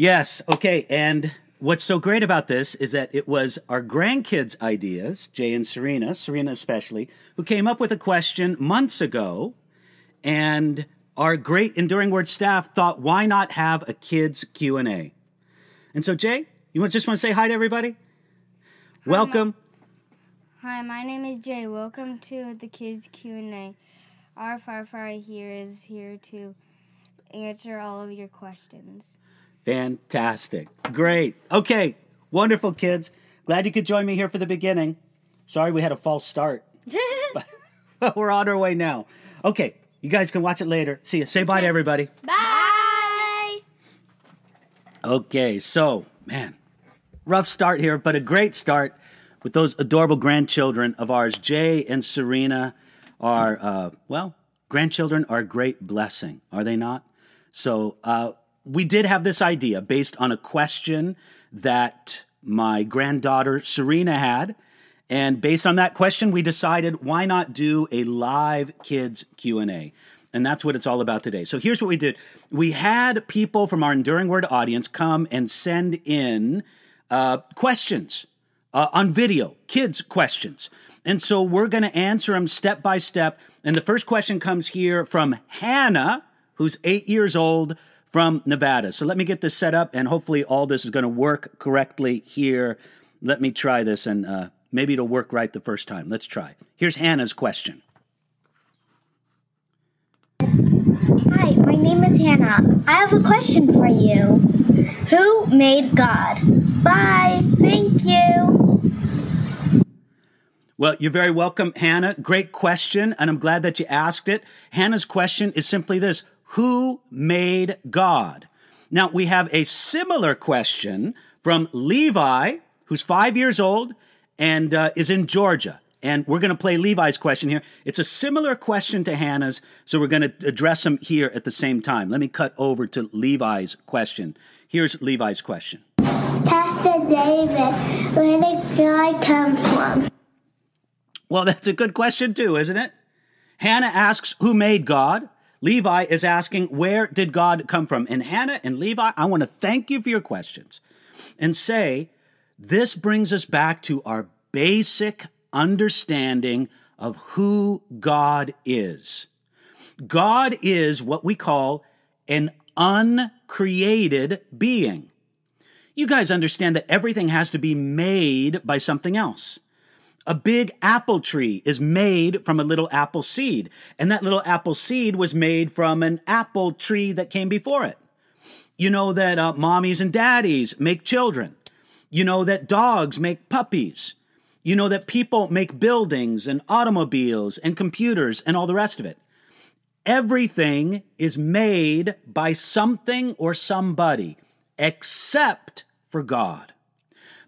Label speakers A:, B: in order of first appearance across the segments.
A: Yes, okay. And what's so great about this is that it was our grandkids' ideas, Jay and Serena, Serena especially, who came up with a question months ago. And our great Enduring Word staff thought, why not have a kids Q&A? And so, Jay, you just want to say hi to everybody? Welcome.
B: Hi, my name is Jay. Welcome to the Kids Q&A. Our firefighter here is here to answer all of your questions.
A: Fantastic. Great. Okay. Wonderful, kids. Glad you could join me here for the beginning. Sorry we had a false start, but we're on our way now. Okay. You guys can watch it later. See you. Say bye to everybody.
C: Bye!
A: Okay. So, man, rough start here, but a great start with those adorable grandchildren of ours. Jay and Serena are, uh, well, grandchildren are a great blessing, are they not? So, uh, we did have this idea based on a question that my granddaughter Serena had. And based on that question, we decided why not do a live kids Q&A. And that's what it's all about today. So here's what we did. We had people from our Enduring Word audience come and send in uh, questions uh, on video, kids' questions. And so we're going to answer them step by step. And the first question comes here from Hannah, who's eight years old from Nevada. So let me get this set up, and hopefully all this is going to work correctly here. Let me try this, and uh, maybe it'll work right the first time. Let's try. Here's Hannah's question.
D: Hi, my name is Hannah. I have a question for you. Who made God? Bye. Thank you.
A: Well, you're very welcome, Hannah. Great question, and I'm glad that you asked it. Hannah's question is simply this Who made God? Now, we have a similar question from Levi, who's five years old and uh, is in Georgia. And we're going to play Levi's question here. It's a similar question to Hannah's, so we're going to address them here at the same time. Let me cut over to Levi's question. Here's Levi's question.
D: Pastor David, where did God come from?
A: Well, that's a good question, too, isn't it? Hannah asks, Who made God? Levi is asking, Where did God come from? And Hannah and Levi, I want to thank you for your questions and say, This brings us back to our basic understanding of who God is. God is what we call an uncreated being. You guys understand that everything has to be made by something else. A big apple tree is made from a little apple seed, and that little apple seed was made from an apple tree that came before it. You know that uh, mommies and daddies make children. You know that dogs make puppies. You know that people make buildings and automobiles and computers and all the rest of it. Everything is made by something or somebody except for God.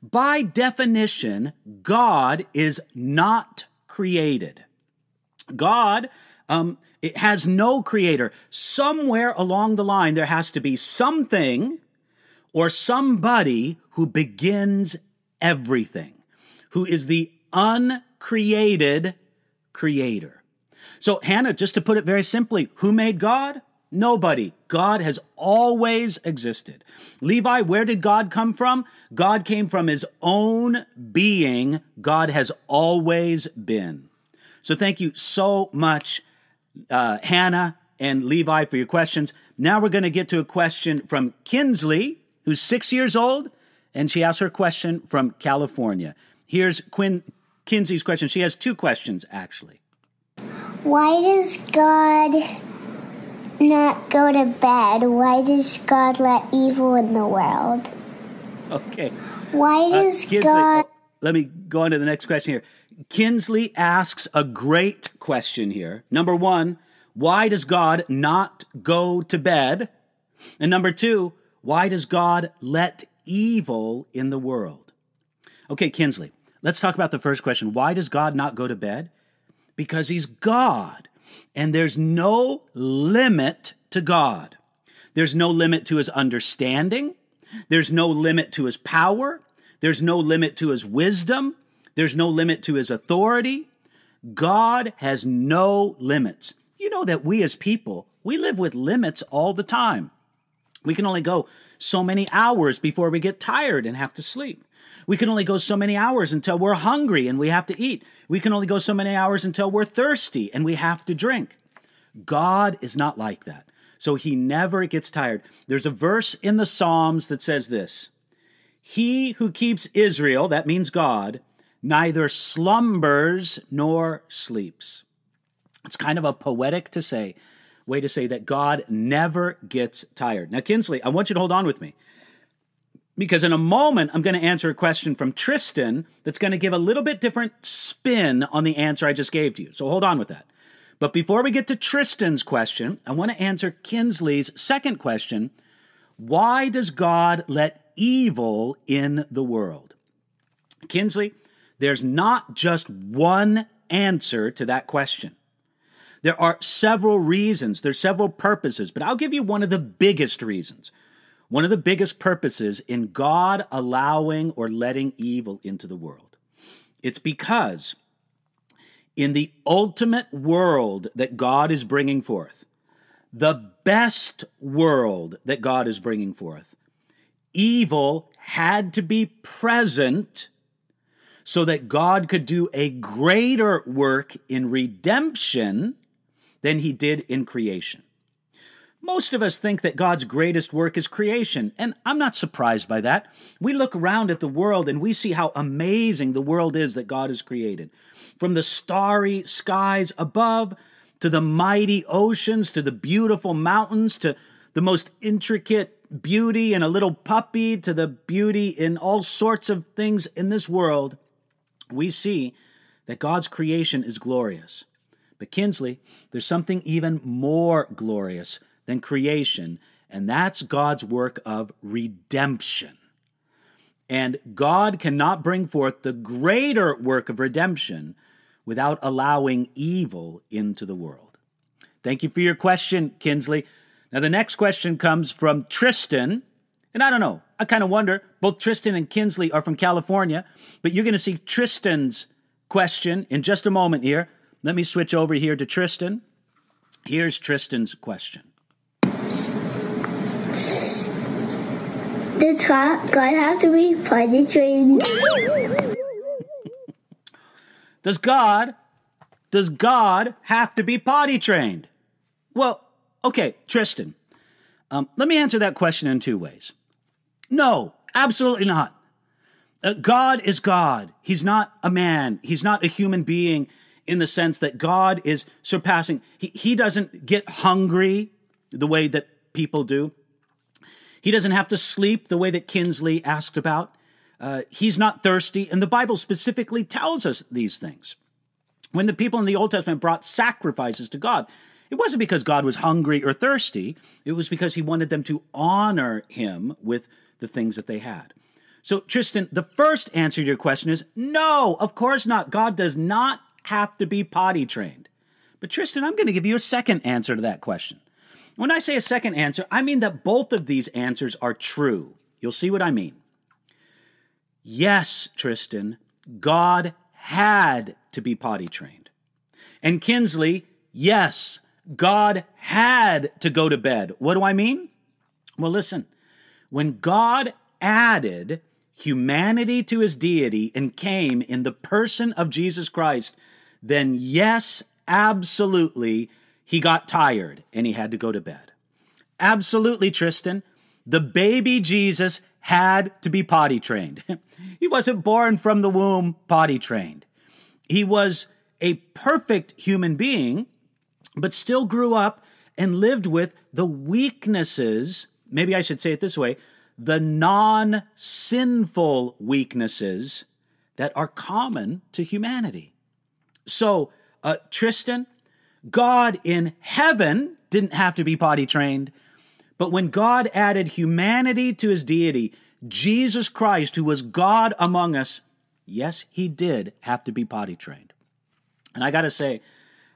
A: By definition, God is not created. God um, it has no creator. Somewhere along the line, there has to be something or somebody who begins everything, who is the uncreated creator. So, Hannah, just to put it very simply, who made God? Nobody. God has always existed. Levi, where did God come from? God came from his own being. God has always been. So thank you so much, uh, Hannah and Levi, for your questions. Now we're going to get to a question from Kinsley, who's six years old, and she asked her question from California. Here's Quinn Kinsley's question. She has two questions, actually.
D: Why does God not go to bed? Why does God let evil in the world?
A: Okay.
D: Why
A: Uh,
D: does
A: Kinsley,
D: God.
A: oh, let me go on to the next question here. Kinsley asks a great question here. Number one, why does God not go to bed? And number two, Why does God let evil in the world? Okay, Kinsley, let's talk about the first question. Why does God not go to bed? Because he's God, and there's no limit to God. There's no limit to his understanding. There's no limit to his power. There's no limit to his wisdom. There's no limit to his authority. God has no limits. You know that we as people, we live with limits all the time. We can only go so many hours before we get tired and have to sleep. We can only go so many hours until we're hungry and we have to eat. We can only go so many hours until we're thirsty and we have to drink. God is not like that. So he never gets tired. There's a verse in the Psalms that says this He who keeps Israel, that means God, neither slumbers nor sleeps. It's kind of a poetic to say way to say that God never gets tired. Now, Kinsley, I want you to hold on with me because in a moment I'm going to answer a question from Tristan that's going to give a little bit different spin on the answer I just gave to you. So hold on with that. But before we get to Tristan's question, I want to answer Kinsley's second question Why does God let evil in the world? Kinsley, there's not just one answer to that question. There are several reasons, there's several purposes, but I'll give you one of the biggest reasons. One of the biggest purposes in God allowing or letting evil into the world. It's because in the ultimate world that God is bringing forth, the best world that God is bringing forth, evil had to be present so that God could do a greater work in redemption than he did in creation. Most of us think that God's greatest work is creation, and I'm not surprised by that. We look around at the world and we see how amazing the world is that God has created. From the starry skies above, to the mighty oceans, to the beautiful mountains, to the most intricate beauty in a little puppy, to the beauty in all sorts of things in this world, we see that God's creation is glorious. But Kinsley, there's something even more glorious than creation, and that's God's work of redemption. And God cannot bring forth the greater work of redemption without allowing evil into the world. Thank you for your question, Kinsley. Now, the next question comes from Tristan. And I don't know, I kind of wonder, both Tristan and Kinsley are from California, but you're going to see Tristan's question in just a moment here. Let me switch over here to Tristan. Here's Tristan's question.
D: Does God have to be potty trained?
A: does God does God have to be potty trained? Well, okay, Tristan. Um, let me answer that question in two ways. No, absolutely not. Uh, God is God. He's not a man. He's not a human being in the sense that God is surpassing. He, he doesn't get hungry the way that people do. He doesn't have to sleep the way that Kinsley asked about. Uh, he's not thirsty. And the Bible specifically tells us these things. When the people in the Old Testament brought sacrifices to God, it wasn't because God was hungry or thirsty. It was because he wanted them to honor him with the things that they had. So, Tristan, the first answer to your question is no, of course not. God does not have to be potty trained. But Tristan, I'm going to give you a second answer to that question. When I say a second answer, I mean that both of these answers are true. You'll see what I mean. Yes, Tristan, God had to be potty trained. And Kinsley, yes, God had to go to bed. What do I mean? Well, listen, when God added humanity to his deity and came in the person of Jesus Christ, then yes, absolutely, he got tired and he had to go to bed. Absolutely, Tristan. The baby Jesus had to be potty trained. he wasn't born from the womb potty trained. He was a perfect human being, but still grew up and lived with the weaknesses, maybe I should say it this way, the non sinful weaknesses that are common to humanity. So, uh, Tristan, God in heaven didn't have to be potty trained, But when God added humanity to his deity, Jesus Christ, who was God among us, yes, he did have to be potty trained. And I got to say,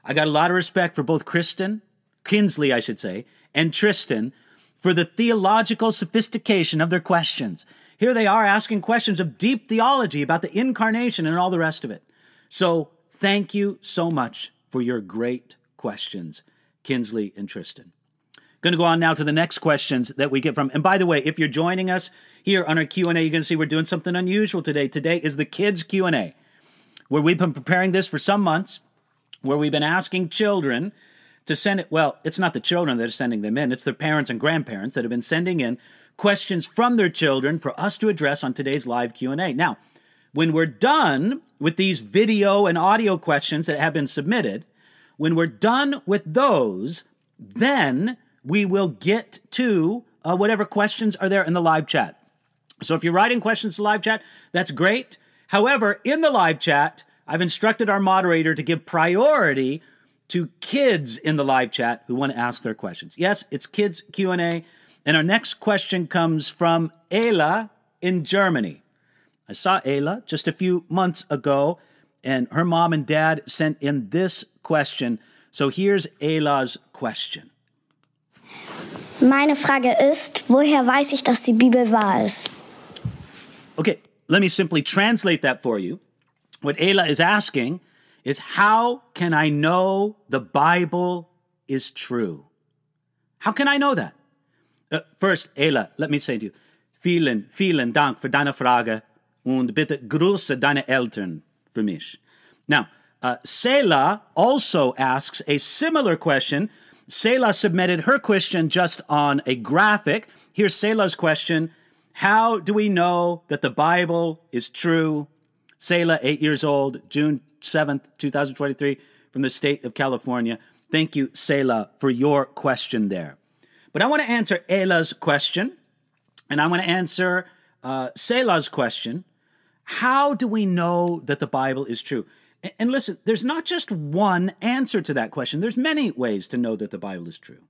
A: I got a lot of respect for both Kristen, Kinsley, I should say, and Tristan for the theological sophistication of their questions. Here they are asking questions of deep theology about the incarnation and all the rest of it. So thank you so much for your great questions, Kinsley and Tristan. Going to go on now to the next questions that we get from. And by the way, if you're joining us here on our Q&A, you're going to see we're doing something unusual today. Today is the kids Q&A, where we've been preparing this for some months, where we've been asking children to send it. Well, it's not the children that are sending them in, it's their parents and grandparents that have been sending in questions from their children for us to address on today's live Q&A. Now, when we're done with these video and audio questions that have been submitted, when we're done with those, then we will get to uh, whatever questions are there in the live chat. So if you're writing questions to live chat, that's great. However, in the live chat, I've instructed our moderator to give priority to kids in the live chat who want to ask their questions. Yes, it's kids Q&A. And our next question comes from Ayla in Germany. I saw Ayla just a few months ago, and her mom and dad sent in this question. So here's Ayla's question.
D: Meine Frage ist, woher weiß ich, dass die Bibel wahr ist?
A: Okay, let me simply translate that for you. What Ayla is asking is how can I know the Bible is true? How can I know that? Uh, first, Ayla, let me say to you, vielen, vielen Dank für deine Frage und bitte grüße deine Eltern für mich. Now, uh, Selah also asks a similar question. Selah submitted her question just on a graphic. Here's Selah's question How do we know that the Bible is true? Selah, eight years old, June 7th, 2023, from the state of California. Thank you, Selah, for your question there. But I want to answer Ayla's question, and I want to answer uh, Selah's question. How do we know that the Bible is true? And, listen, there's not just one answer to that question. There's many ways to know that the Bible is true.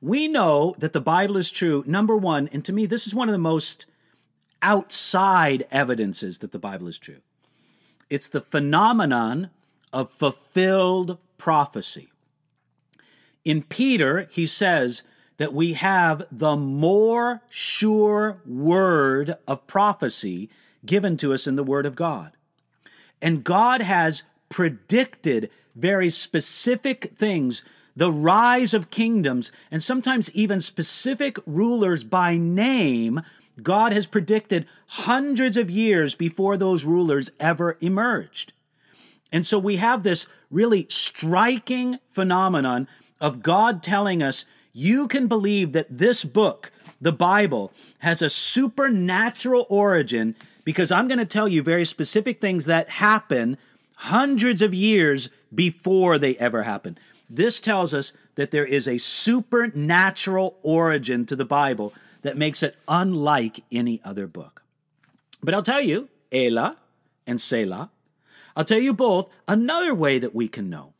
A: We know that the Bible is true, number one, and to me, this is one of the most outside evidences that the Bible is true. It's the phenomenon of fulfilled prophecy. In Peter, he says that we have the more sure word of prophecy given to us in the Word of God. And God has predicted very specific things the rise of kingdoms, and sometimes even specific rulers by name. God has predicted hundreds of years before those rulers ever emerged. And so we have this really striking phenomenon of God telling us you can believe that this book, the Bible, has a supernatural origin because I'm going to tell you very specific things that happen hundreds of years before they ever happen. This tells us that there is a supernatural origin to the Bible that makes it unlike any other book. But I'll tell you, Ayla and Selah, I'll tell you both another way that we can know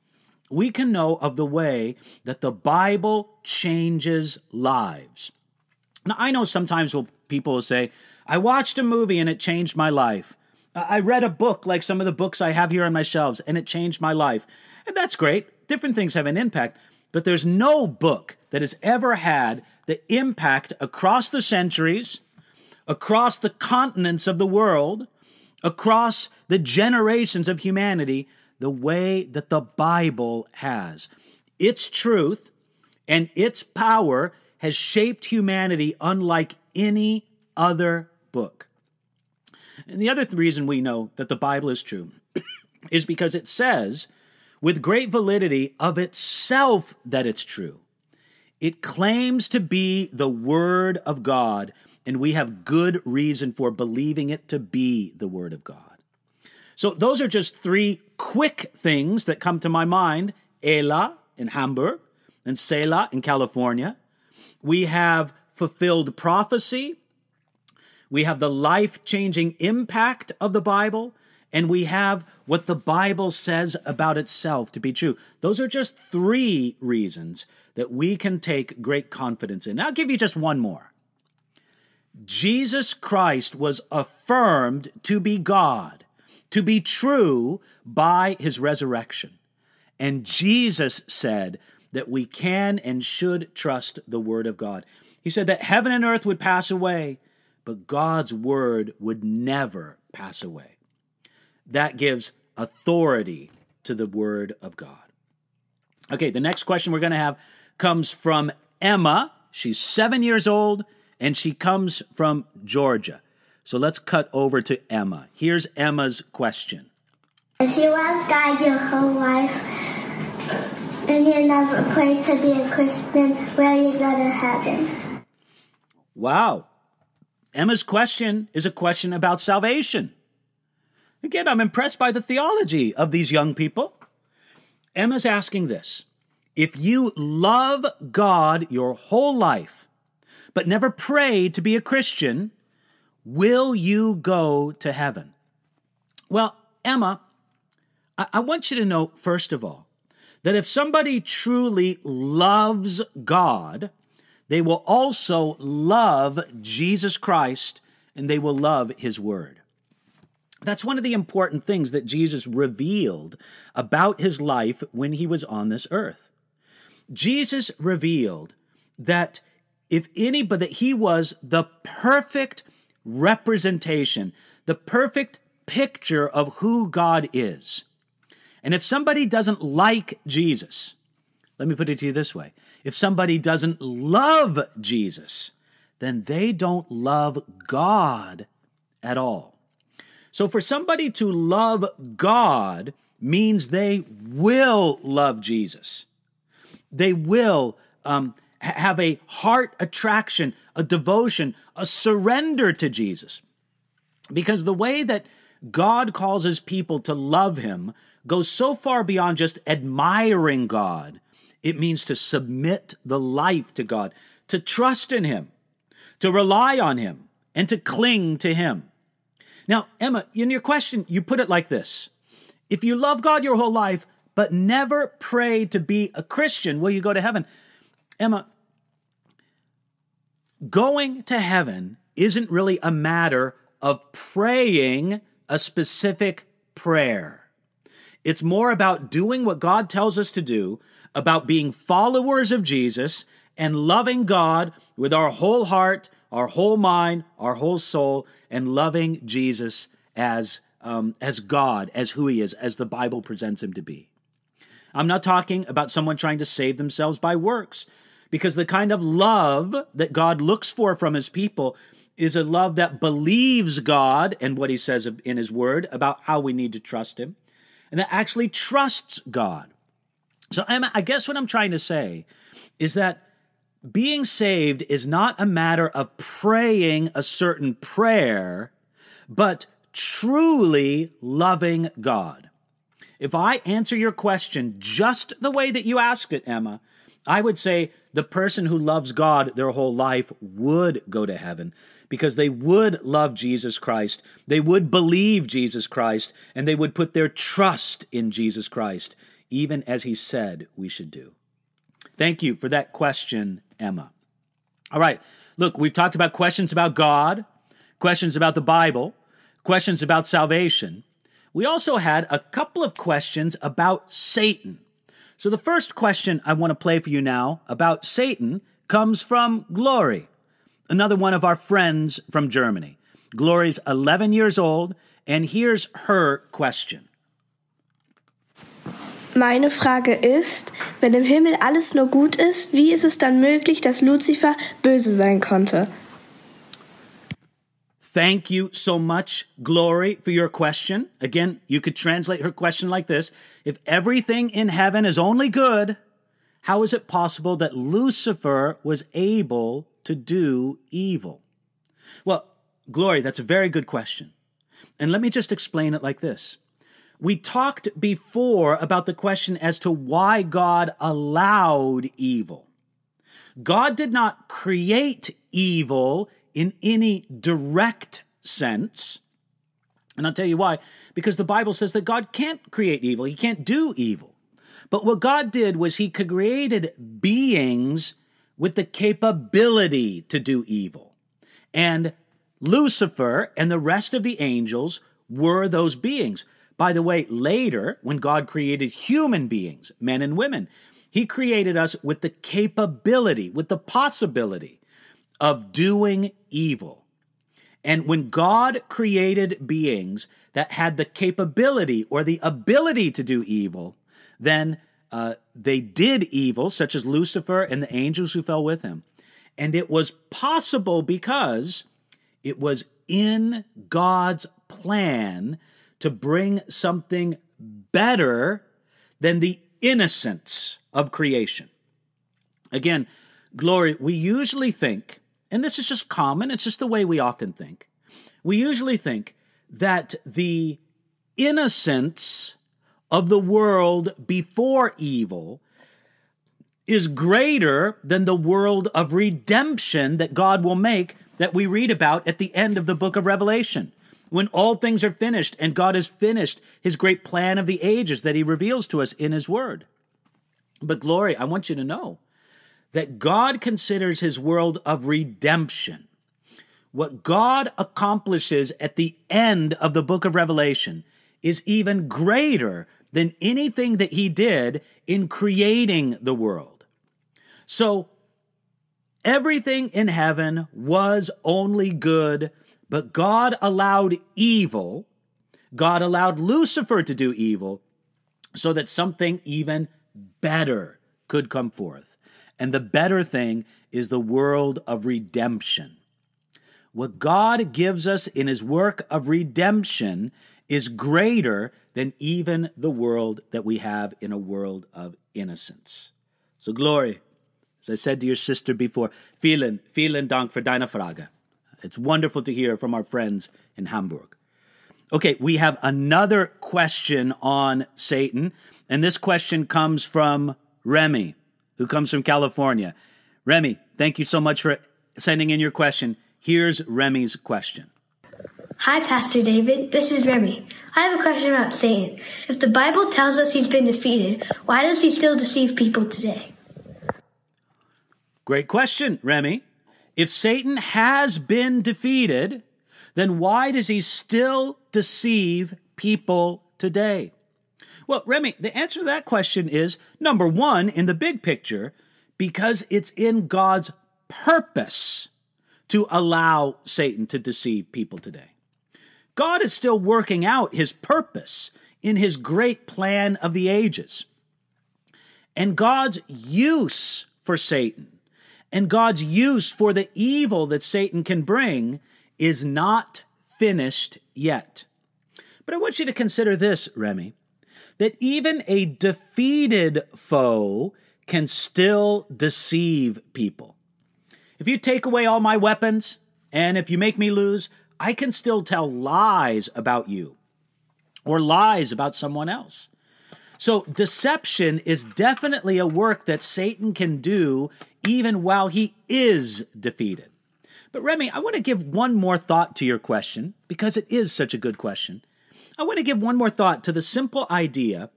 A: we can know of the way that the Bible changes lives. Now, I know sometimes people will say, I watched a movie and it changed my life. I read a book like some of the books I have here on my shelves and it changed my life. And that's great. Different things have an impact. But there's no book that has ever had the impact across the centuries, across the continents of the world, across the generations of humanity the way that the Bible has. Its truth and its power has shaped humanity unlike any other book. And the other th- reason we know that the Bible is true is because it says with great validity of itself that it's true. It claims to be the Word of God, and we have good reason for believing it to be the Word of God. So those are just three quick things that come to my mind. Ayla in Hamburg and Selah in California. We have fulfilled prophecy. We have the life changing impact of the Bible. and we have what the Bible says about itself to be true. Those are just three reasons that we can take great confidence in. I'll give you just one more. Jesus Christ was affirmed to be God, to be true by his resurrection. And Jesus said that we can and should trust the word of God. He said that heaven and earth would pass away, but God's word would never pass away. That gives authority to the word of God. Okay, the next question we're going to have comes from Emma. She's seven years old and she comes from Georgia. So let's cut over to Emma. Here's Emma's question
D: If you love God your whole life and you never pray to be a Christian, where are you go to heaven?
A: Wow. Emma's question is a question about salvation. Again, I'm impressed by the theology of these young people. Emma's asking this If you love God your whole life, but never prayed to be a Christian, will you go to heaven? Well, Emma, I, I want you to know, first of all, that if somebody truly loves God, they will also love Jesus Christ and they will love his word. That's one of the important things that Jesus revealed about his life when he was on this earth. Jesus revealed that if anybody, that he was the perfect representation, the perfect picture of who God is. And if somebody doesn't like Jesus, let me put it to you this way if somebody doesn't love Jesus, then they don't love God at all. So for somebody to love God means they will love Jesus. They will um, have a heart attraction, a devotion, a surrender to Jesus. Because the way that God causes people to love him goes so far beyond just admiring God. It means to submit the life to God, to trust in him, to rely on him, and to cling to him. Now, Emma, in your question, you put it like this If you love God your whole life, but never pray to be a Christian, will you go to heaven? Emma, going to heaven isn't really a matter of praying a specific prayer. It's more about doing what God tells us to do, about being followers of Jesus and loving God with our whole heart, our whole mind, our whole soul, and loving Jesus as, um, as God, as who he is, as the Bible presents him to be. I'm not talking about someone trying to save themselves by works, because the kind of love that God looks for from his people is a love that believes God and what he says in his word about how we need to trust him, and that actually trusts God. So, Emma, I guess what I'm trying to say is that being saved is not a matter of praying a certain prayer, but truly loving God. If I answer your question just the way that you asked it, Emma, I would say the person who loves God their whole life would go to heaven because they would love Jesus Christ. They would believe Jesus Christ and they would put their trust in Jesus Christ, even as he said we should do. Thank you for that question, Emma. All right. Look, we've talked about questions about God, questions about the Bible, questions about salvation. We also had a couple of questions about Satan. So the first question I want to play for you now about Satan comes from Glory, another one of our friends from Germany. Glory's 11 years old, and here's her question.
E: Meine Frage ist, wenn im Himmel alles nur gut ist, wie ist es dann möglich, dass Luzifer böse sein konnte?
A: Thank you so much, Glory, for your question. Again, you could translate her question like this If everything in heaven is only good, how is it possible that Lucifer was able to do evil? Well, Glory, that's a very good question. And let me just explain it like this. We talked before about the question as to why God allowed evil. God did not create evil in any direct sense, And I'll tell you why. Because the Bible says that God can't create evil, He can't do evil. But what God did was He created beings with the capability to do evil. And Lucifer and the rest of the angels were those beings. By the way, later, when God created human beings, men and women, He created us with the capability, with the possibility of doing evil. And when God created beings that had the capability or the ability to do evil, then uh, they did evil, such as Lucifer and the angels who fell with him. And it was possible because it was in God's plan to bring something better than the innocence of creation. Again, glory, we usually think, and this is just common, it's just the way we often think. We usually think that the innocence of the world before evil is greater than the world of redemption that God will make that we read about at the end of the book of Revelation. When all things are finished and God has finished his great plan of the ages that he reveals to us in his word. But, glory, I want you to know that God considers his world of redemption. What God accomplishes at the end of the book of Revelation is even greater than anything that he did in creating the world. So, everything in heaven was only good, but God allowed evil. God allowed Lucifer to do evil so that something even better could come forth. And the better thing is the world of redemption. What God gives us in his work of redemption is greater than even the world that we have in a world of innocence. So, glory, as I said to your sister before, vielen, vielen Dank für deine Frage. It's wonderful to hear from our friends in Hamburg. Okay, we have another question on Satan, and this question comes from Remy, who comes from California. Remy, thank you so much for sending in your question. Here's Remy's question.
F: Hi, Pastor David. This is Remy. I have a question about Satan. If the Bible tells us he's been defeated, why does he still deceive people today?
A: Great question, Remy. If Satan has been defeated, then why does he still deceive people today? Well, Remy, the answer to that question is number one, in the big picture, because it's in God's purpose to allow Satan to deceive people today. God is still working out his purpose in his great plan of the ages. And God's use for Satan and God's use for the evil that Satan can bring is not finished yet. But I want you to consider this, Remy, that even a defeated foe can still deceive people. If you take away all my weapons and if you make me lose, I can still tell lies about you or lies about someone else. So, deception is definitely a work that Satan can do even while he is defeated. But, Remy, I want to give one more thought to your question because it is such a good question. I want to give one more thought to the simple idea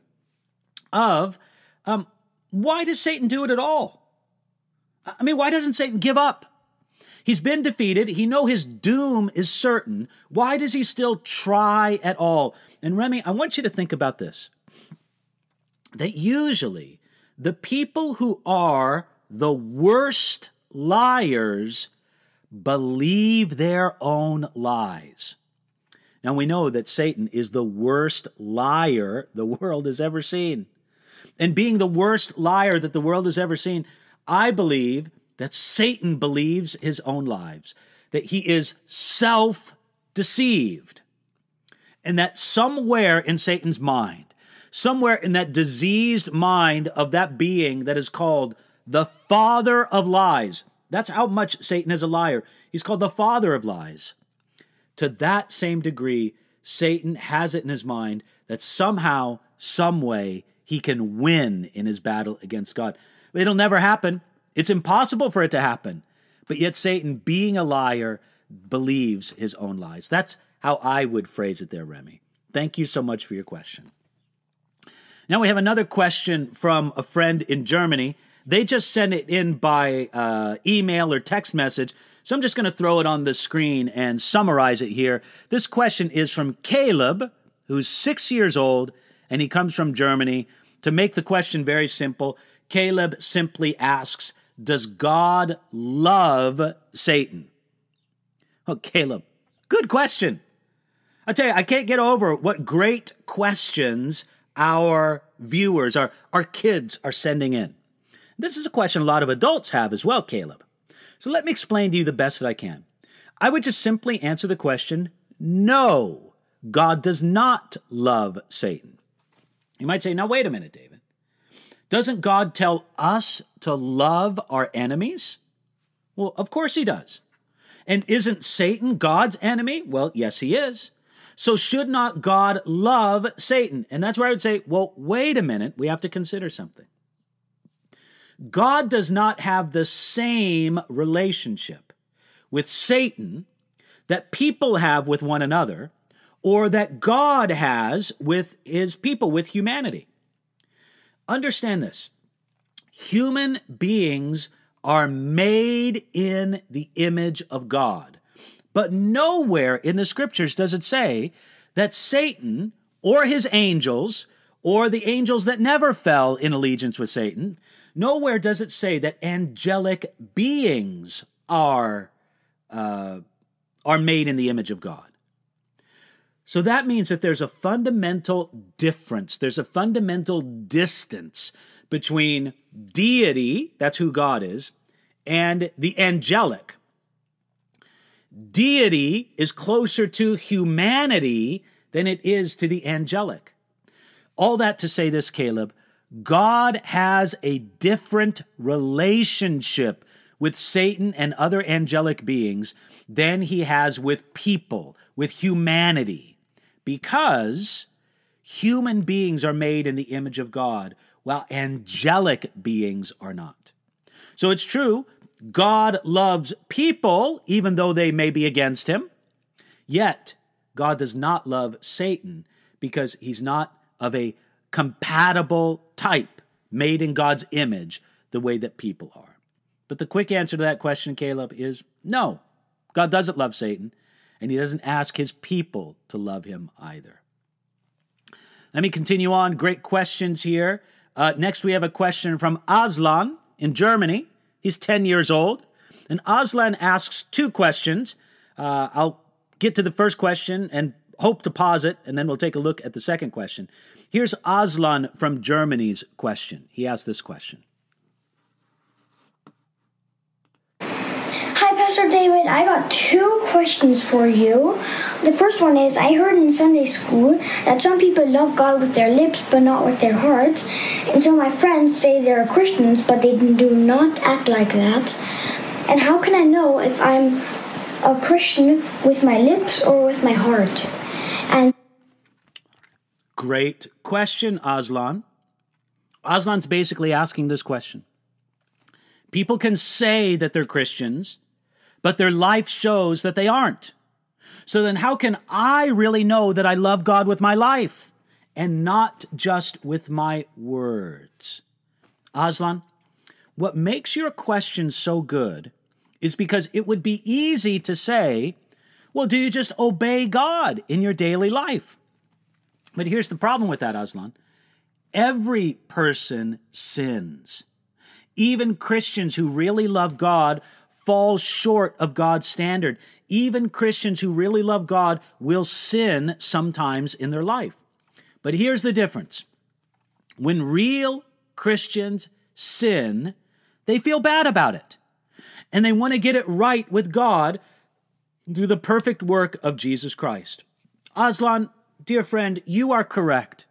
A: of um, why does Satan do it at all? I mean, why doesn't Satan give up? He's been defeated. He know his doom is certain. Why does he still try at all? And Remy, I want you to think about this. That usually the people who are the worst liars believe their own lies. Now we know that Satan is the worst liar the world has ever seen. And being the worst liar that the world has ever seen, I believe that Satan believes his own lives, that he is self deceived, and that somewhere in Satan's mind, somewhere in that diseased mind of that being that is called the father of lies, that's how much Satan is a liar. He's called the father of lies. To that same degree, Satan has it in his mind that somehow, some way, he can win in his battle against God. It'll never happen. It's impossible for it to happen. But yet, Satan, being a liar, believes his own lies. That's how I would phrase it there, Remy. Thank you so much for your question. Now we have another question from a friend in Germany. They just sent it in by uh, email or text message. So I'm just going to throw it on the screen and summarize it here. This question is from Caleb, who's six years old, and he comes from Germany. To make the question very simple, Caleb simply asks Does God love Satan? Oh, Caleb, good question. I tell you, I can't get over what great questions our viewers, our, our kids are sending in. This is a question a lot of adults have as well, Caleb. So let me explain to you the best that I can. I would just simply answer the question no, God does not love Satan. You might say, now, wait a minute, David. Doesn't God tell us to love our enemies? Well, of course he does. And isn't Satan God's enemy? Well, yes, he is. So should not God love Satan? And that's where I would say, well, wait a minute. We have to consider something. God does not have the same relationship with Satan that people have with one another or that God has with his people, with humanity. Understand this human beings are made in the image of God. But nowhere in the scriptures does it say that Satan or his angels or the angels that never fell in allegiance with Satan, nowhere does it say that angelic beings are uh, are made in the image of God. So that means that there's a fundamental difference, there's a fundamental distance between deity, that's who God is, and the angelic, deity is closer to humanity than it is to the angelic. All that to say this, Caleb God has a different relationship with Satan and other angelic beings than he has with people, with humanity, because human beings are made in the image of God, while angelic beings are not. So it's true, God loves people, even though they may be against him. Yet, God does not love Satan because he's not of a compatible type made in God's image the way that people are. But the quick answer to that question, Caleb, is no. God doesn't love Satan, and he doesn't ask his people to love him either. Let me continue on. Great questions here. Uh, next, we have a question from Aslan in Germany. He's 10 years old. And Aslan asks two questions. Uh, I'll get to the first question and hope to pause it, and then we'll take a look at the second question. Here's Aslan from Germany's question. He asked this question
D: Hi, Pastor David. I got two questions for you. The first one is I heard in Sunday school that some people love God with their lips but not with their hearts. And so my friends say they're Christians but they do not act like that. And how can I know if I'm a Christian with my lips or with my heart? And
A: Great question, Aslan. Aslan's basically asking this question. People can say that they're Christians, but their life shows that they aren't. So then, how can I really know that I love God with my life and not just with my words? Aslan, what makes your question so good is because it would be easy to say, well, do you just obey God in your daily life? But here's the problem with that, Aslan. Every person sins. Even Christians who really love God fall short of God's standard. Even Christians who really love God will sin sometimes in their life. But here's the difference when real Christians sin, they feel bad about it. And they want to get it right with God through the perfect work of Jesus Christ. Aslan, dear friend, you are correct.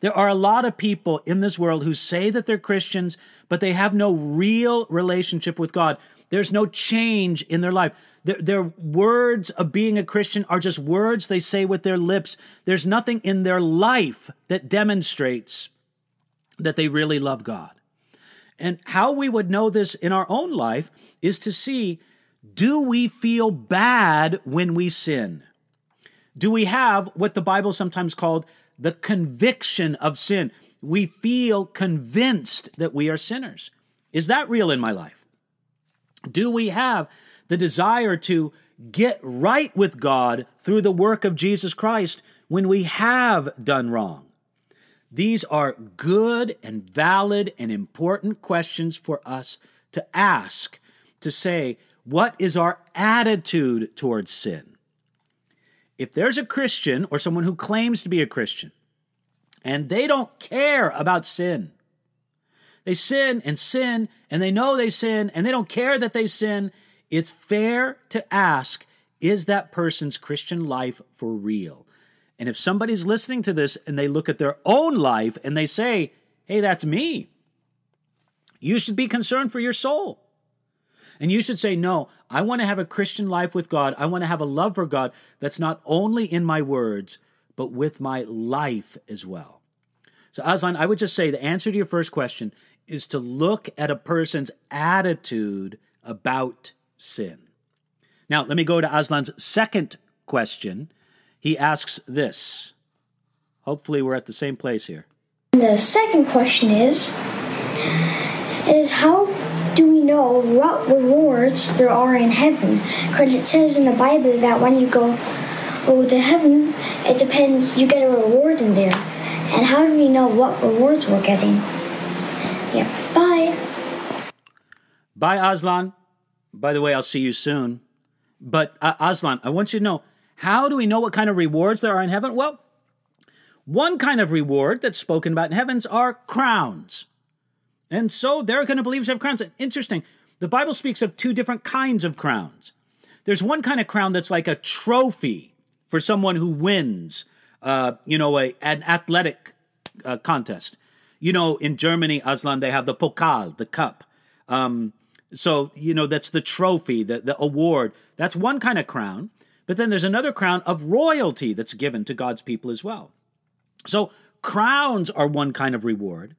A: There are a lot of people in this world who say that they're Christians, but they have no real relationship with God. There's no change in their life. Their, their, words of being a Christian are just words they say with their lips. There's nothing in their life that demonstrates that they really love God. And how we would know this in our own life is to see do we feel bad when we sin? Do we have what the Bible sometimes called the conviction of sin? We feel convinced that we are sinners. Is that real in my life? Do we have the desire to get right with God through the work of Jesus Christ when we have done wrong? These are good and valid and important questions for us to ask to say, what is our attitude towards sin? If there's a Christian or someone who claims to be a Christian and they don't care about sin, they sin and sin and they know they sin and they don't care that they sin, it's fair to ask, is that person's Christian life for real? And if somebody's listening to this and they look at their own life and they say, hey, that's me, you should be concerned for your soul. And you should say, no, I want to have a Christian life with God. I want to have a love for God that's not only in my words, but with my life as well. So, Aslan, I would just say the answer to your first question is to look at a person's attitude about sin. Now, let me go to Aslan's second question. He asks this. Hopefully, we're at the same place here.
D: The second question is is how know what rewards there are in heaven? Because it says in the Bible that when you go go to heaven, it depends you get a reward in there. And how do we know what rewards we're getting? Yeah. Bye.
A: Bye, Aslan. By the way, I'll see you soon. But uh, Aslan, I want you to know how do we know what kind of rewards there are in heaven? Well, one kind of reward that's spoken about in heavens are crowns. And so they're going to believe have crowns. Interesting. The Bible speaks of two different kinds of crowns. There's one kind of crown that's like a trophy for someone who wins, uh, you know, a, an athletic uh, contest. You know, in Germany, Aslan, they have the Pokal, the cup. Um, so, you know, that's the trophy, the, the award. That's one kind of crown. But then there's another crown of royalty that's given to God's people as well. So, crowns are one kind of reward.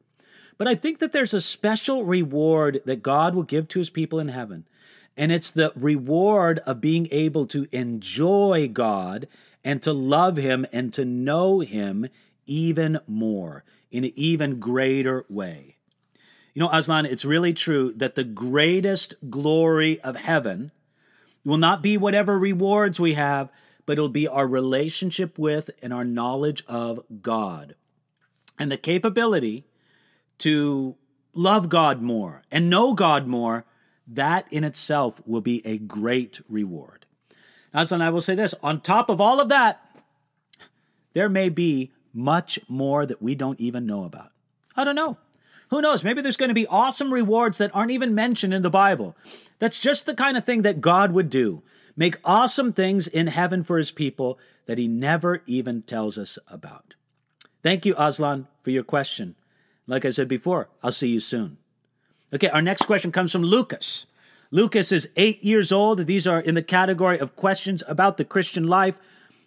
A: But I think that there's a special reward that God will give to his people in heaven. And it's the reward of being able to enjoy God and to love him and to know him even more in an even greater way. You know, Aslan, it's really true that the greatest glory of heaven will not be whatever rewards we have, but it'll be our relationship with and our knowledge of God. And the capability to love God more and know God more, that in itself will be a great reward. Aslan, I will say this on top of all of that, there may be much more that we don't even know about. I don't know. Who knows? Maybe there's going to be awesome rewards that aren't even mentioned in the Bible. That's just the kind of thing that God would do. Make awesome things in heaven for his people that he never even tells us about. Thank you, Aslan, for your question. Like I said before, I'll see you soon. Okay, our next question comes from Lucas. Lucas is eight years old. These are in the category of questions about the Christian life.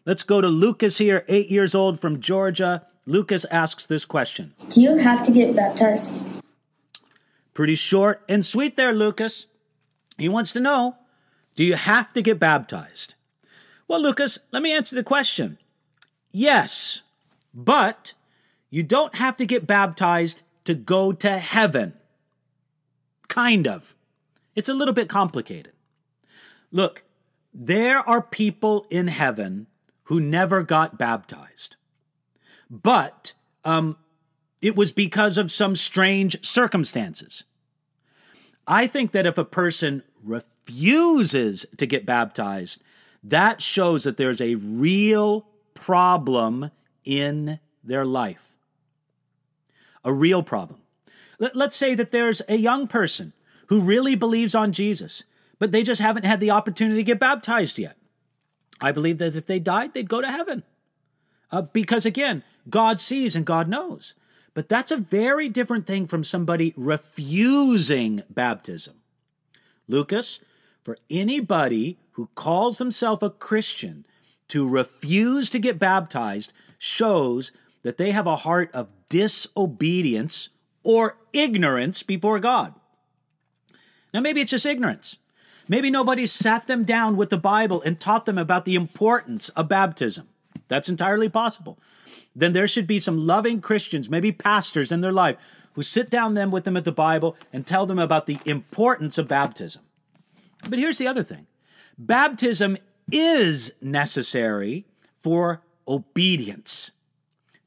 A: Let's go to Lucas here, eight years old from Georgia. Lucas asks this question
G: Do you have to get baptized?
A: Pretty short and sweet there, Lucas. He wants to know Do you have to get baptized? Well, Lucas, let me answer the question. Yes, but you don't have to get baptized to go to heaven. Kind of. It's a little bit complicated. Look, there are people in heaven who never got baptized. But um, it was because of some strange circumstances. I think that if a person refuses to get baptized, that shows that there's a real problem in their life a real problem. Let's say that there's a young person who really believes on Jesus, but they just haven't had the opportunity to get baptized yet. I believe that if they died, they'd go to heaven. Uh, because again, God sees and God knows. But that's a very different thing from somebody refusing baptism. Lucas, for anybody who calls themselves a Christian to refuse to get baptized shows that they have a heart of disobedience or ignorance before God. Now, maybe it's just ignorance. Maybe nobody sat them down with the Bible and taught them about the importance of baptism. That's entirely possible. Then there should be some loving Christians, maybe pastors in their life, who sit down them with them at the Bible and tell them about the importance of baptism. But here's the other thing. Baptism is necessary for obedience.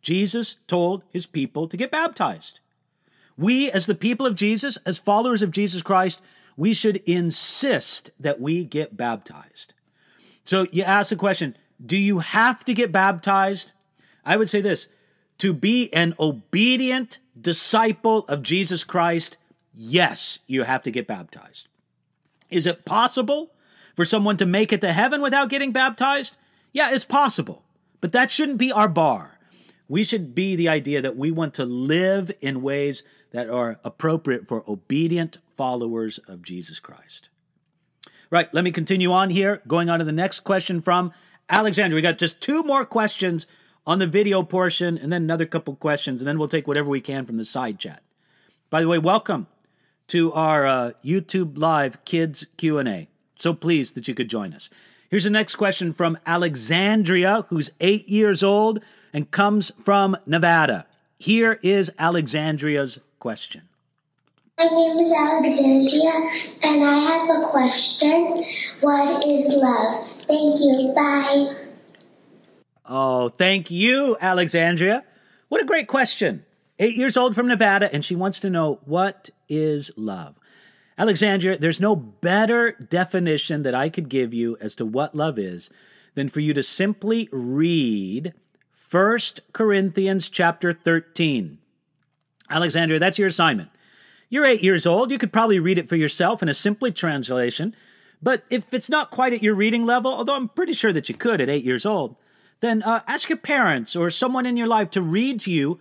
A: Jesus told his people to get baptized. We, as the people of Jesus, as followers of Jesus Christ, we should insist that we get baptized. So you ask the question do you have to get baptized? I would say this to be an obedient disciple of Jesus Christ, yes, you have to get baptized. Is it possible for someone to make it to heaven without getting baptized? Yeah, it's possible. But that shouldn't be our bar. We should be the idea that we want to live in ways that are appropriate for obedient followers of Jesus Christ. Right, let me continue on here, going on to the next question from Alexander. We got just two more questions on the video portion and then another couple questions and then we'll take whatever we can from the side chat. By the way, welcome to our uh, YouTube live kids Q&A. So pleased that you could join us. Here's the next question from Alexandria, who's 8 years old and comes from Nevada. Here is Alexandria's question.
H: My name is Alexandria, and I have a question. What is love? Thank you. Bye.
A: Oh, thank you, Alexandria. What a great question. Eight years old from Nevada, and she wants to know what is love? Alexandria, there's no better definition that I could give you as to what love is than for you to simply read 1 Corinthians chapter 13. Alexandria, that's your assignment. You're eight years old. You could probably read it for yourself in a simply translation. But if it's not quite at your reading level, although I'm pretty sure that you could at eight years old, then uh, ask your parents or someone in your life to read to you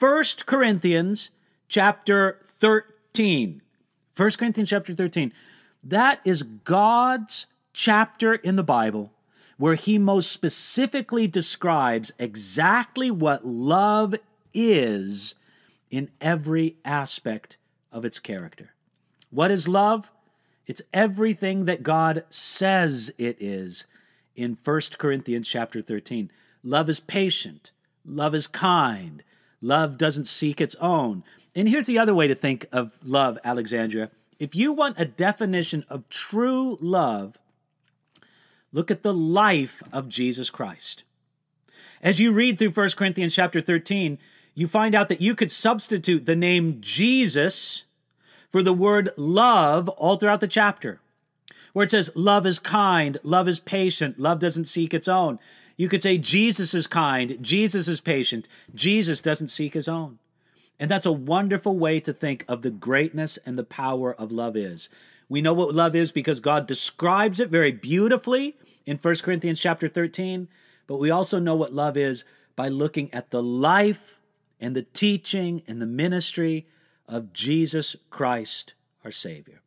A: 1 Corinthians chapter 13. 1 Corinthians chapter 13. That is God's chapter in the Bible where he most specifically describes exactly what love is in every aspect of its character. What is love? It's everything that God says it is in 1 Corinthians chapter 13. Love is patient, love is kind, love doesn't seek its own. And here's the other way to think of love, Alexandria. If you want a definition of true love, look at the life of Jesus Christ. As you read through 1 Corinthians chapter 13, you find out that you could substitute the name Jesus for the word love all throughout the chapter, where it says, Love is kind, love is patient, love doesn't seek its own. You could say, Jesus is kind, Jesus is patient, Jesus doesn't seek his own. And that's a wonderful way to think of the greatness and the power of love is. We know what love is because God describes it very beautifully in 1 Corinthians chapter 13, but we also know what love is by looking at the life and the teaching and the ministry of Jesus Christ, our Savior.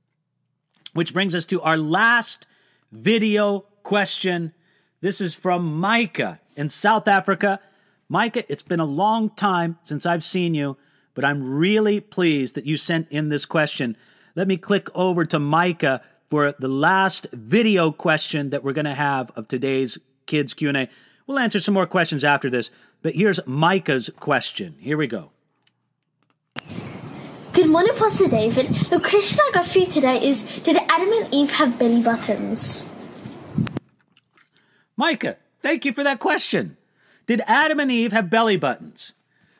A: Which brings us to our last video question. This is from Micah in South Africa. Micah, it's been a long time since I've seen you, but I'm really pleased that you sent in this question. Let me click over to Micah for the last video question that we're going to have of today's kids Q&A. We'll answer some more questions after this, but here's Micah's question. Here we go.
I: Good morning, Pastor David. The question I got for you today is Did Adam and Eve have belly buttons?
A: Micah, thank you for that question. Did Adam and Eve have belly buttons?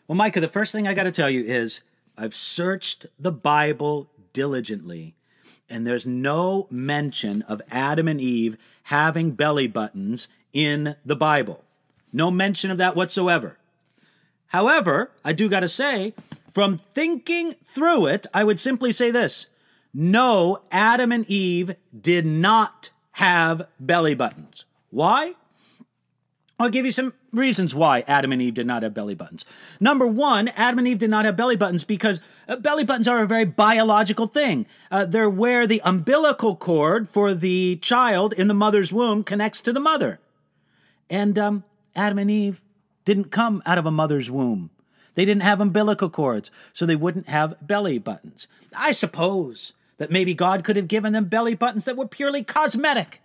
A: Well, Micah, the first thing I got to tell you is I've searched the Bible diligently, and there's no mention of Adam and Eve having belly buttons in the Bible. No mention of that whatsoever. However, I do got to say, from thinking through it, I would simply say this No, Adam and Eve did not have belly buttons. Why? I'll give you some reasons why Adam and Eve did not have belly buttons. Number one, Adam and Eve did not have belly buttons because uh, belly buttons are a very biological thing. Uh, they're where the umbilical cord for the child in the mother's womb connects to the mother. And um, Adam and Eve didn't come out of a mother's womb. They didn't have umbilical cords, so they wouldn't have belly buttons. I suppose that maybe God could have given them belly buttons that were purely cosmetic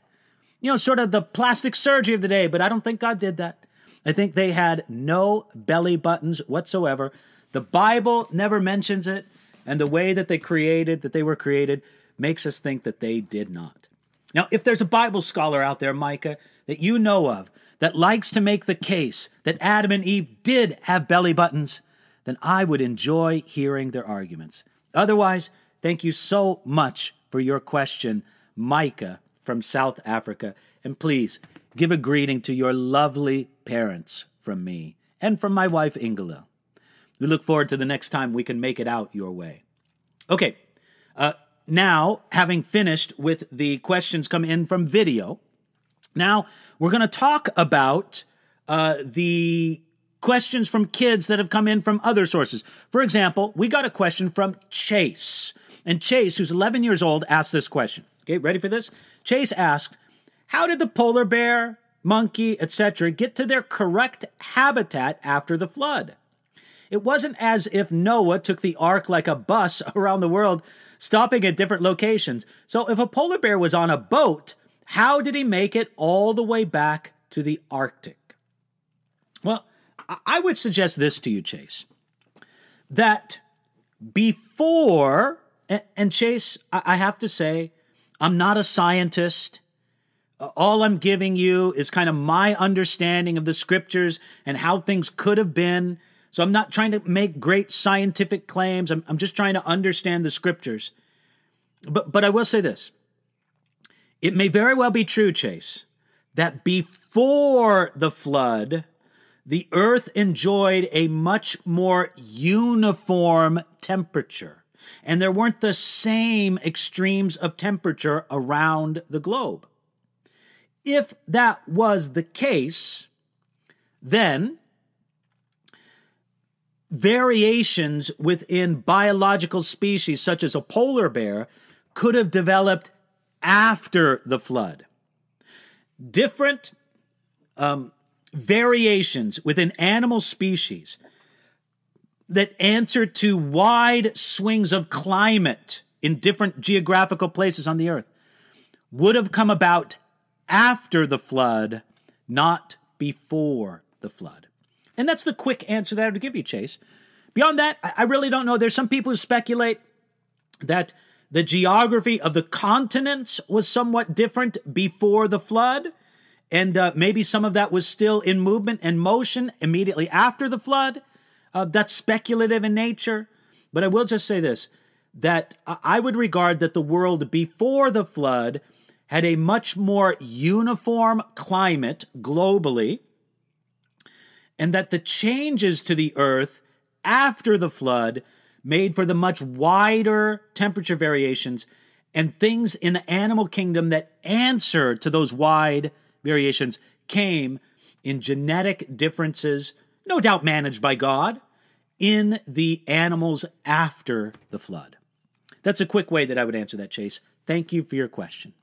A: you know, sort of the plastic surgery of the day, but I don't think God did that. I think they had no belly buttons whatsoever. The Bible never mentions it, and the way that they created, that they were created, makes us think that they did not. Now, if there's a Bible scholar out there, Micah, that you know of, that likes to make the case that Adam and Eve did have belly buttons, then I would enjoy hearing their arguments. Otherwise, thank you so much for your question, Micah from South Africa. And please give a greeting to your lovely parents from me and from my wife, Ingela. We look forward to the next time we can make it out your way. Okay, uh, now having finished with the questions come in from video, now we're going to talk about uh, the questions from kids that have come in from other sources. For example, we got a question from Chase. And Chase, who's 11 years old, asked this question. Okay, ready for this? Chase asked, How did the polar bear, monkey, etc., get to their correct habitat after the flood? It wasn't as if Noah took the ark like a bus around the world, stopping at different locations. So if a polar bear was on a boat, how did he make it all the way back to the Arctic? Well, I would suggest this to you, Chase, that before, and Chase, I have to say, I'm not a scientist. All I'm giving you is kind of my understanding of the scriptures and how things could have been. So I'm not trying to make great scientific claims. I'm, I'm just trying to understand the scriptures. But but I will say this. It may very well be true, Chase, that before the flood, the earth enjoyed a much more uniform temperature. And there weren't the same extremes of temperature around the globe. If that was the case, then variations within biological species, such as a polar bear, could have developed after the flood. Different um, variations within animal species that answer to wide swings of climate in different geographical places on the earth would have come about after the flood, not before the flood. And that's the quick answer that I would give you, Chase. Beyond that, I really don't know. There's some people who speculate that the geography of the continents was somewhat different before the flood, and uh, maybe some of that was still in movement and motion immediately after the flood. Uh, that's speculative in nature. But I will just say this that I would regard that the world before the flood had a much more uniform climate globally and that the changes to the earth after the flood made for the much wider temperature variations and things in the animal kingdom that answer to those wide variations came in genetic differences, no doubt managed by God, in the animals after the flood. That's a quick way that I would answer that, Chase. Thank you for your question.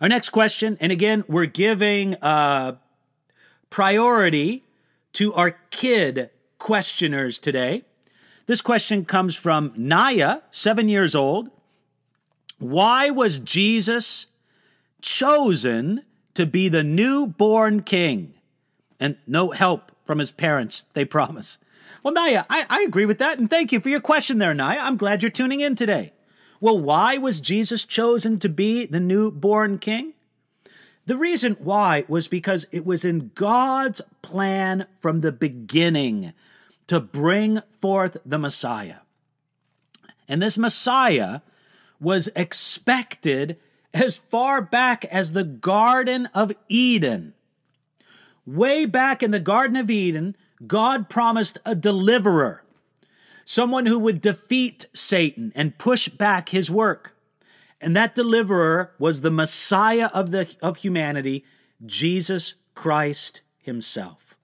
A: Our next question, and again, we're giving uh, priority to our kid questioners today. This question comes from Naya, seven years old. Why was Jesus chosen to be the newborn king? And no help from his parents, they promise. Well, Naya, I, I agree with that, and thank you for your question there, Naya. I'm glad you're tuning in today. Well, why was Jesus chosen to be the newborn king? The reason why was because it was in God's plan from the beginning to bring forth the Messiah. And this Messiah was expected as far back as the Garden of Eden. Way back in the Garden of Eden, God promised a deliverer, someone who would defeat Satan and push back his work. And that deliverer was the Messiah of, the, of humanity, Jesus Christ himself.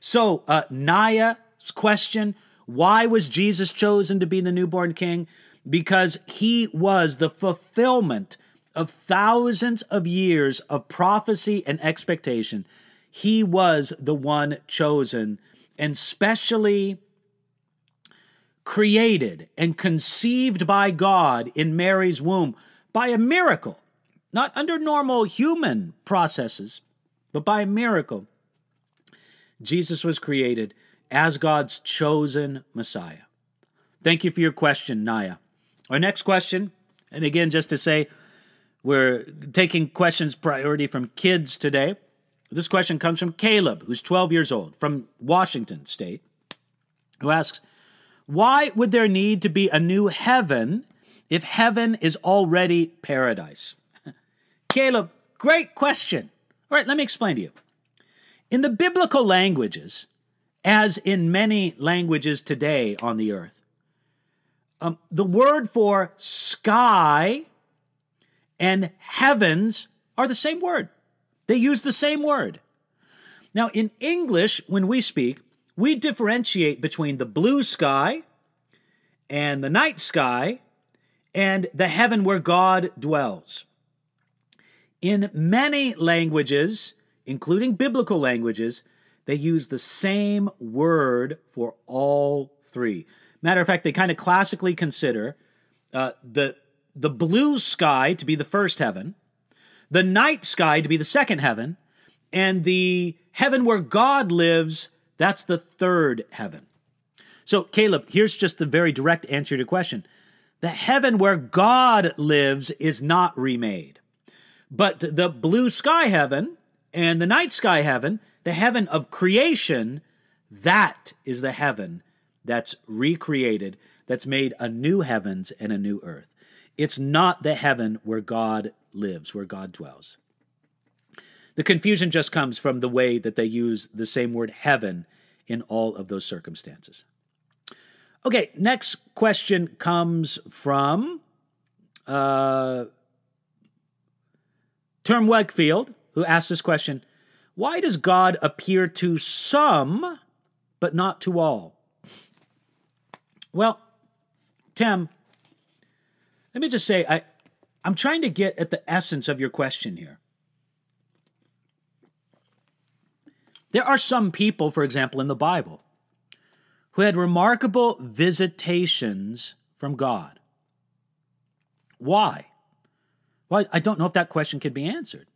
A: So, uh, Naya's question why was Jesus chosen to be the newborn king? Because he was the fulfillment of thousands of years of prophecy and expectation. He was the one chosen, and specially created and conceived by God in Mary's womb by a miracle, not under normal human processes, but by a miracle. Jesus was created as God's chosen Messiah. Thank you for your question, Naya. Our next question, and again, just to say, we're taking questions priority from kids today. This question comes from Caleb, who's 12 years old, from Washington State, who asks, Why would there need to be a new heaven if heaven is already paradise? Caleb, great question. All right, let me explain to you. In the biblical languages, as in many languages today on the earth, um, the word for sky and heavens are the same word. They use the same word. Now, in English, when we speak, we differentiate between the blue sky and the night sky and the heaven where God dwells. In many languages, including biblical languages, they use the same word for all three. Matter of fact, they kind of classically consider uh, the the blue sky to be the first heaven, the night sky to be the second heaven, and the heaven where God lives, that's the third heaven. So, Caleb, here's just the very direct answer to your question. The heaven where God lives is not remade. But the blue sky heaven and the night sky heaven, the heaven of creation, that is the heaven that's recreated, that's made a new heavens and a new earth. It's not the heaven where God lives, where God dwells. The confusion just comes from the way that they use the same word heaven in all of those circumstances. Okay, next question comes from uh, Term Wegfield, who asked this question Why does God appear to some, but not to all? Well, Tim, let me just say, I, I'm trying to get at the essence of your question here. There are some people, for example, in the Bible, who had remarkable visitations from God. Why? Well, I don't know if that question can be answered.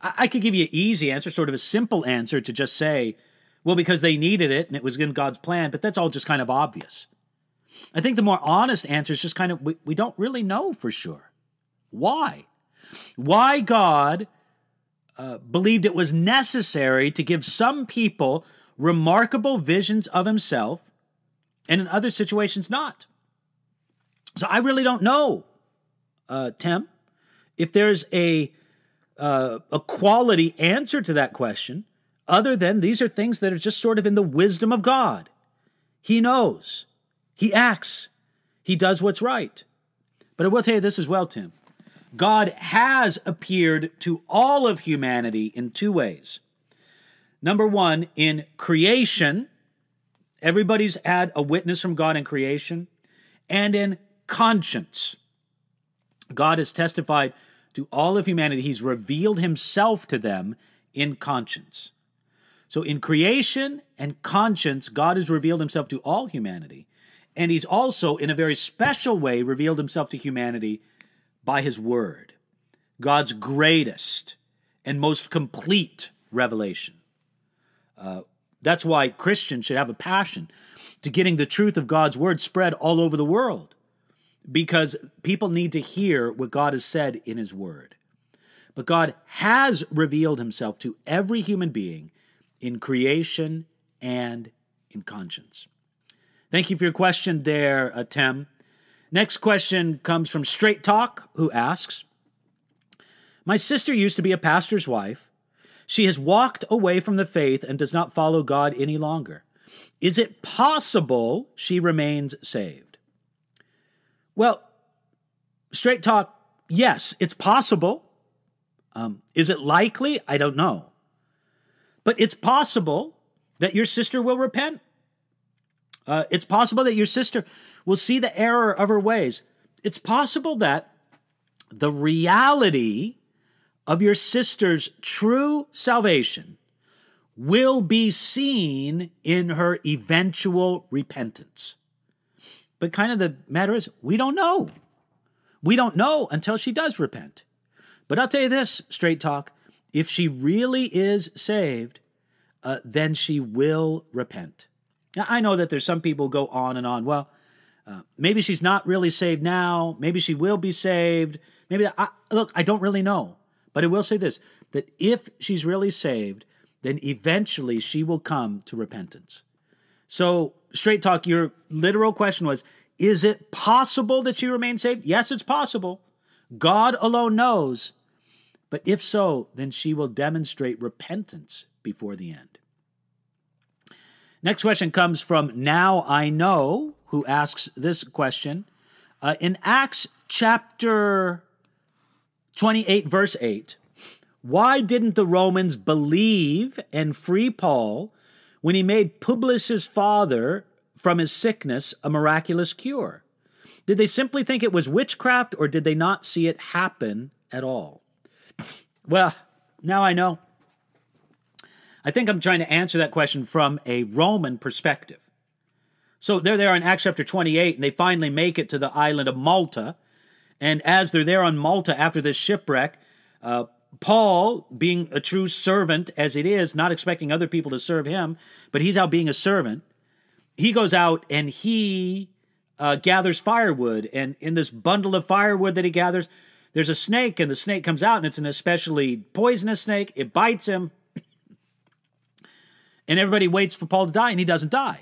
A: I, could give you an easy answer, sort of a simple answer to just say, well, because they needed it and it was in God's plan, but that's all just kind of obvious. I think the more honest answer is just kind of we, we don't really know for sure. Why? Why God uh, believed it was necessary to give some people remarkable visions of himself and in other situations not. So I really don't know, uh, Tim, if there's a uh, a quality answer to that question other than these are things that are just sort of in the wisdom of God. He knows. He acts, he does what's right. But I will tell you this as well, Tim. God has appeared to all of humanity in two ways. Number one, in creation, everybody's had a witness from God in creation, and in conscience. God has testified to all of humanity, He's revealed Himself to them in conscience. So, in creation and conscience, God has revealed Himself to all humanity. And he's also, in a very special way, revealed himself to humanity by his word, God's greatest and most complete revelation. Uh, that's why Christians should have a passion to getting the truth of God's word spread all over the world, because people need to hear what God has said in his word. But God has revealed himself to every human being in creation and in conscience. Thank you for your question there, uh, Tim. Next question comes from Straight Talk, who asks My sister used to be a pastor's wife. She has walked away from the faith and does not follow God any longer. Is it possible she remains saved? Well, Straight Talk, yes, it's possible. Um, is it likely? I don't know. But it's possible that your sister will repent uh, it's possible that your sister will see the error of her ways. It's possible that the reality of your sister's true salvation will be seen in her eventual repentance. But kind of the matter is, we don't know. We don't know until she does repent. But I'll tell you this, straight talk if she really is saved, uh, then she will repent. I know that there's some people go on and on. Well, uh, maybe she's not really saved now. Maybe she will be saved. Maybe I, look, I don't really know, but I will say this: that if she's really saved, then eventually she will come to repentance. So, straight talk, your literal question was: Is it possible that she remains saved? Yes, it's possible. God alone knows. But if so, then she will demonstrate repentance before the end. Next question comes from Now I Know, who asks this question. Uh, in Acts chapter 28, verse 8, why didn't the Romans believe and free Paul when he made Publius' father from his sickness a miraculous cure? Did they simply think it was witchcraft or did they not see it happen at all? Well, now I know. I think I'm trying to answer that question from a Roman perspective. So they're there in Acts chapter 28, and they finally make it to the island of Malta. And as they're there on Malta after this shipwreck, uh, Paul, being a true servant as it is, not expecting other people to serve him, but he's out being a servant, he goes out and he uh, gathers firewood. And in this bundle of firewood that he gathers, there's a snake, and the snake comes out, and it's an especially poisonous snake. It bites him, and everybody waits for Paul to die, and he doesn't die.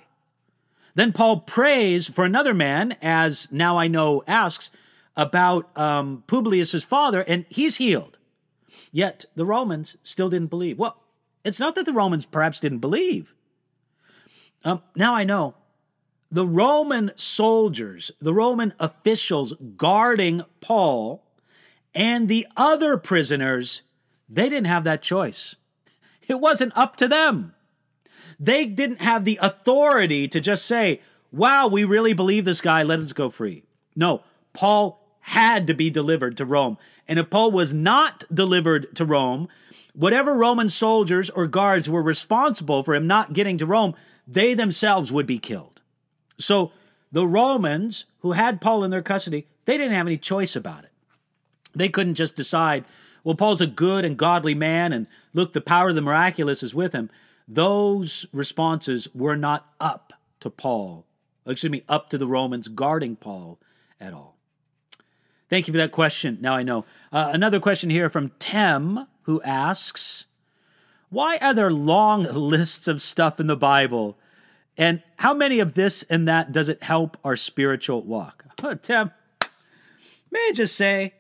A: Then Paul prays for another man, as now I know asks about um, Publius's father, and he's healed. Yet the Romans still didn't believe. Well, it's not that the Romans perhaps didn't believe. Um, now I know the Roman soldiers, the Roman officials guarding Paul and the other prisoners, they didn't have that choice. It wasn't up to them. They didn't have the authority to just say, wow, we really believe this guy, let us go free. No, Paul had to be delivered to Rome. And if Paul was not delivered to Rome, whatever Roman soldiers or guards were responsible for him not getting to Rome, they themselves would be killed. So the Romans who had Paul in their custody, they didn't have any choice about it. They couldn't just decide, well, Paul's a good and godly man, and look, the power of the miraculous is with him. Those responses were not up to Paul, excuse me, up to the Romans guarding Paul at all. Thank you for that question. Now I know. Uh, another question here from Tim, who asks, Why are there long lists of stuff in the Bible? And how many of this and that does it help our spiritual walk? Oh, Tim, may I just say,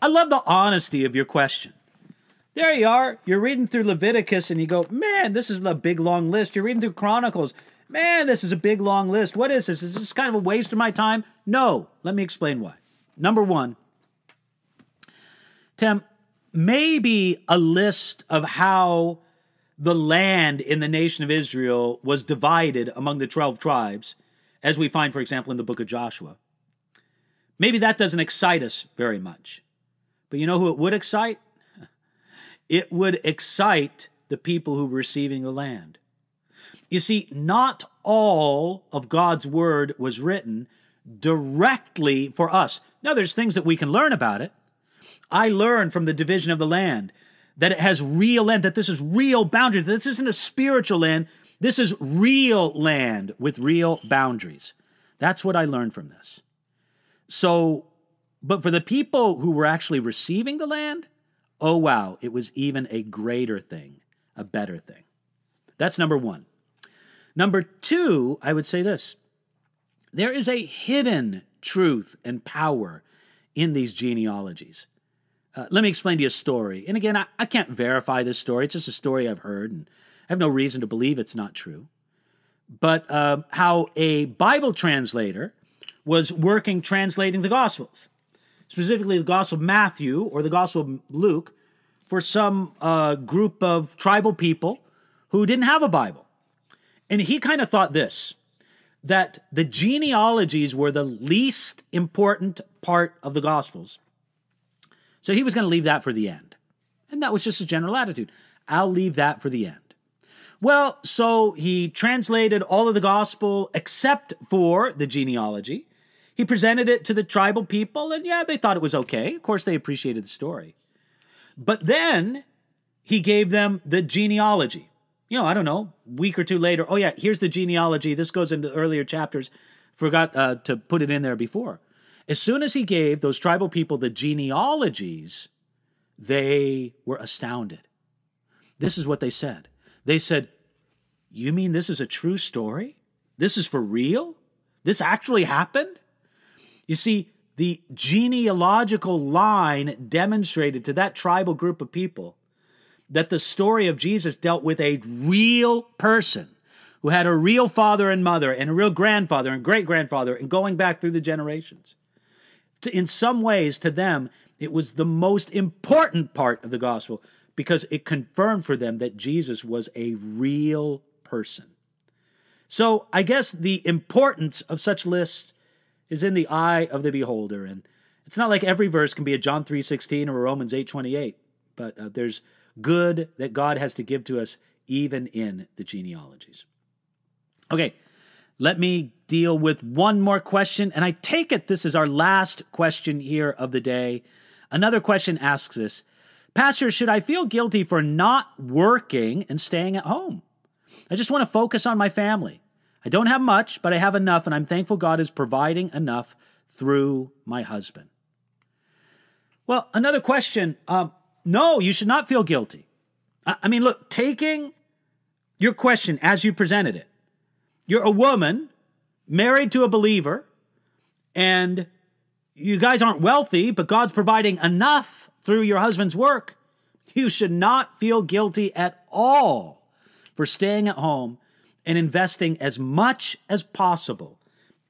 A: I love the honesty of your question. There you are. You're reading through Leviticus and you go, man, this is a big long list. You're reading through Chronicles. Man, this is a big long list. What is this? Is this kind of a waste of my time? No. Let me explain why. Number one, Tim, maybe a list of how the land in the nation of Israel was divided among the 12 tribes, as we find, for example, in the book of Joshua. Maybe that doesn't excite us very much. But you know who it would excite? It would excite the people who were receiving the land. You see, not all of God's word was written directly for us. Now, there's things that we can learn about it. I learned from the division of the land that it has real land, that this is real boundaries. This isn't a spiritual land. This is real land with real boundaries. That's what I learned from this. So but for the people who were actually receiving the land, oh wow, it was even a greater thing, a better thing. That's number one. Number two, I would say this there is a hidden truth and power in these genealogies. Uh, let me explain to you a story. And again, I, I can't verify this story, it's just a story I've heard, and I have no reason to believe it's not true. But uh, how a Bible translator was working translating the Gospels specifically the Gospel of Matthew or the Gospel of Luke, for some uh, group of tribal people who didn't have a Bible. And he kind of thought this that the genealogies were the least important part of the Gospels. So he was going to leave that for the end. And that was just his general attitude. I'll leave that for the end. Well, so he translated all of the gospel except for the genealogy. He presented it to the tribal people, and yeah, they thought it was okay. Of course, they appreciated the story. But then he gave them the genealogy. you know, I don't know, week or two later, oh yeah, here's the genealogy. This goes into earlier chapters. Forgot uh, to put it in there before. As soon as he gave those tribal people the genealogies, they were astounded. This is what they said. They said, You mean this is a true story? This is for real? This actually happened? You see, the genealogical line demonstrated to that tribal group of people that the story of Jesus dealt with a real person who had a real father and mother and a real grandfather and great grandfather and going back through the generations. In some ways, to them, it was the most important part of the gospel because it confirmed for them that Jesus was a real person. So I guess the importance of such lists is in the eye of the beholder. And it's not like every verse can be a John 3.16 or a Romans 8.28, but uh, there's good that God has to give to us even in the genealogies. Okay, let me deal with one more question, and I take it this is our last question here of the day. Another question asks this Pastor, should I feel guilty for not working and staying at home? I just want to focus on my family. I don't have much, but I have enough, and I'm thankful God is providing enough through my husband. Well, another question um, no, you should not feel guilty. I mean, look, taking your question as you presented it, you're a woman married to a believer, and you guys aren't wealthy, but God's providing enough through your husband's work. You should not feel guilty at all for staying at home and investing as much as possible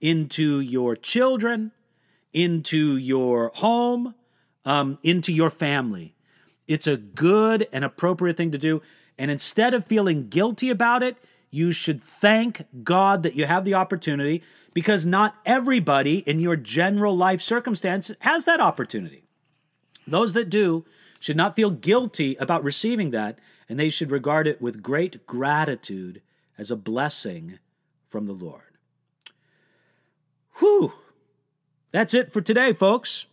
A: into your children, into your home, um, into your family. It's a good and appropriate thing to do. And instead of feeling guilty about it, you should thank God that you have the opportunity because not everybody in your general life circumstance has that opportunity. Those that do should not feel guilty about receiving that, and they should regard it with great gratitude as a blessing from the Lord. Whew. That's it for today, folks.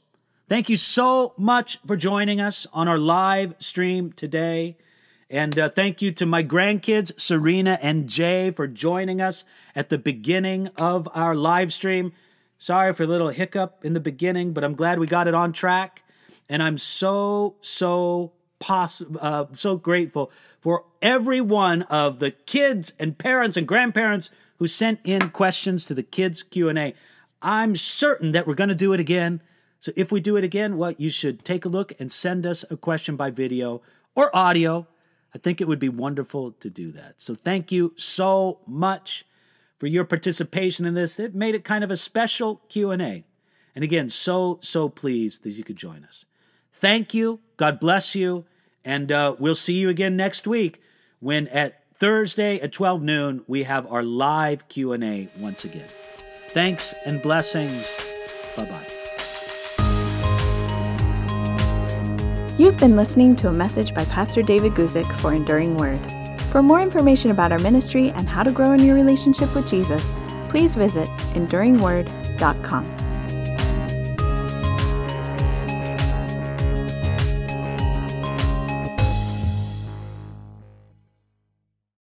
A: Thank you so much for joining us on our live stream today. And uh, thank you to my grandkids, Serena and Jay, for joining us at the beginning of our live stream. Sorry for a little hiccup in the beginning, but I'm glad we got it on track. And I'm so, so poss- uh, so grateful for every one of the kids and parents and grandparents who sent in questions to the kids Q&A. I'm certain that we're going to do it again. So if we do it again, well, you should take a look and send us a question by video or audio. I think it would be wonderful to do that. So thank you so much for your participation in this. It made it kind of a special Q&A. And again, so so pleased that you could join us. Thank you. God bless you. And uh, we'll see you again next week when at Thursday at 12 noon we have our live Q&A once again. Thanks and blessings. Bye-bye.
J: You've been listening to a message by Pastor David Guzik for Enduring Word. For more information about our ministry and how to grow in your relationship with Jesus, please visit enduringword.com.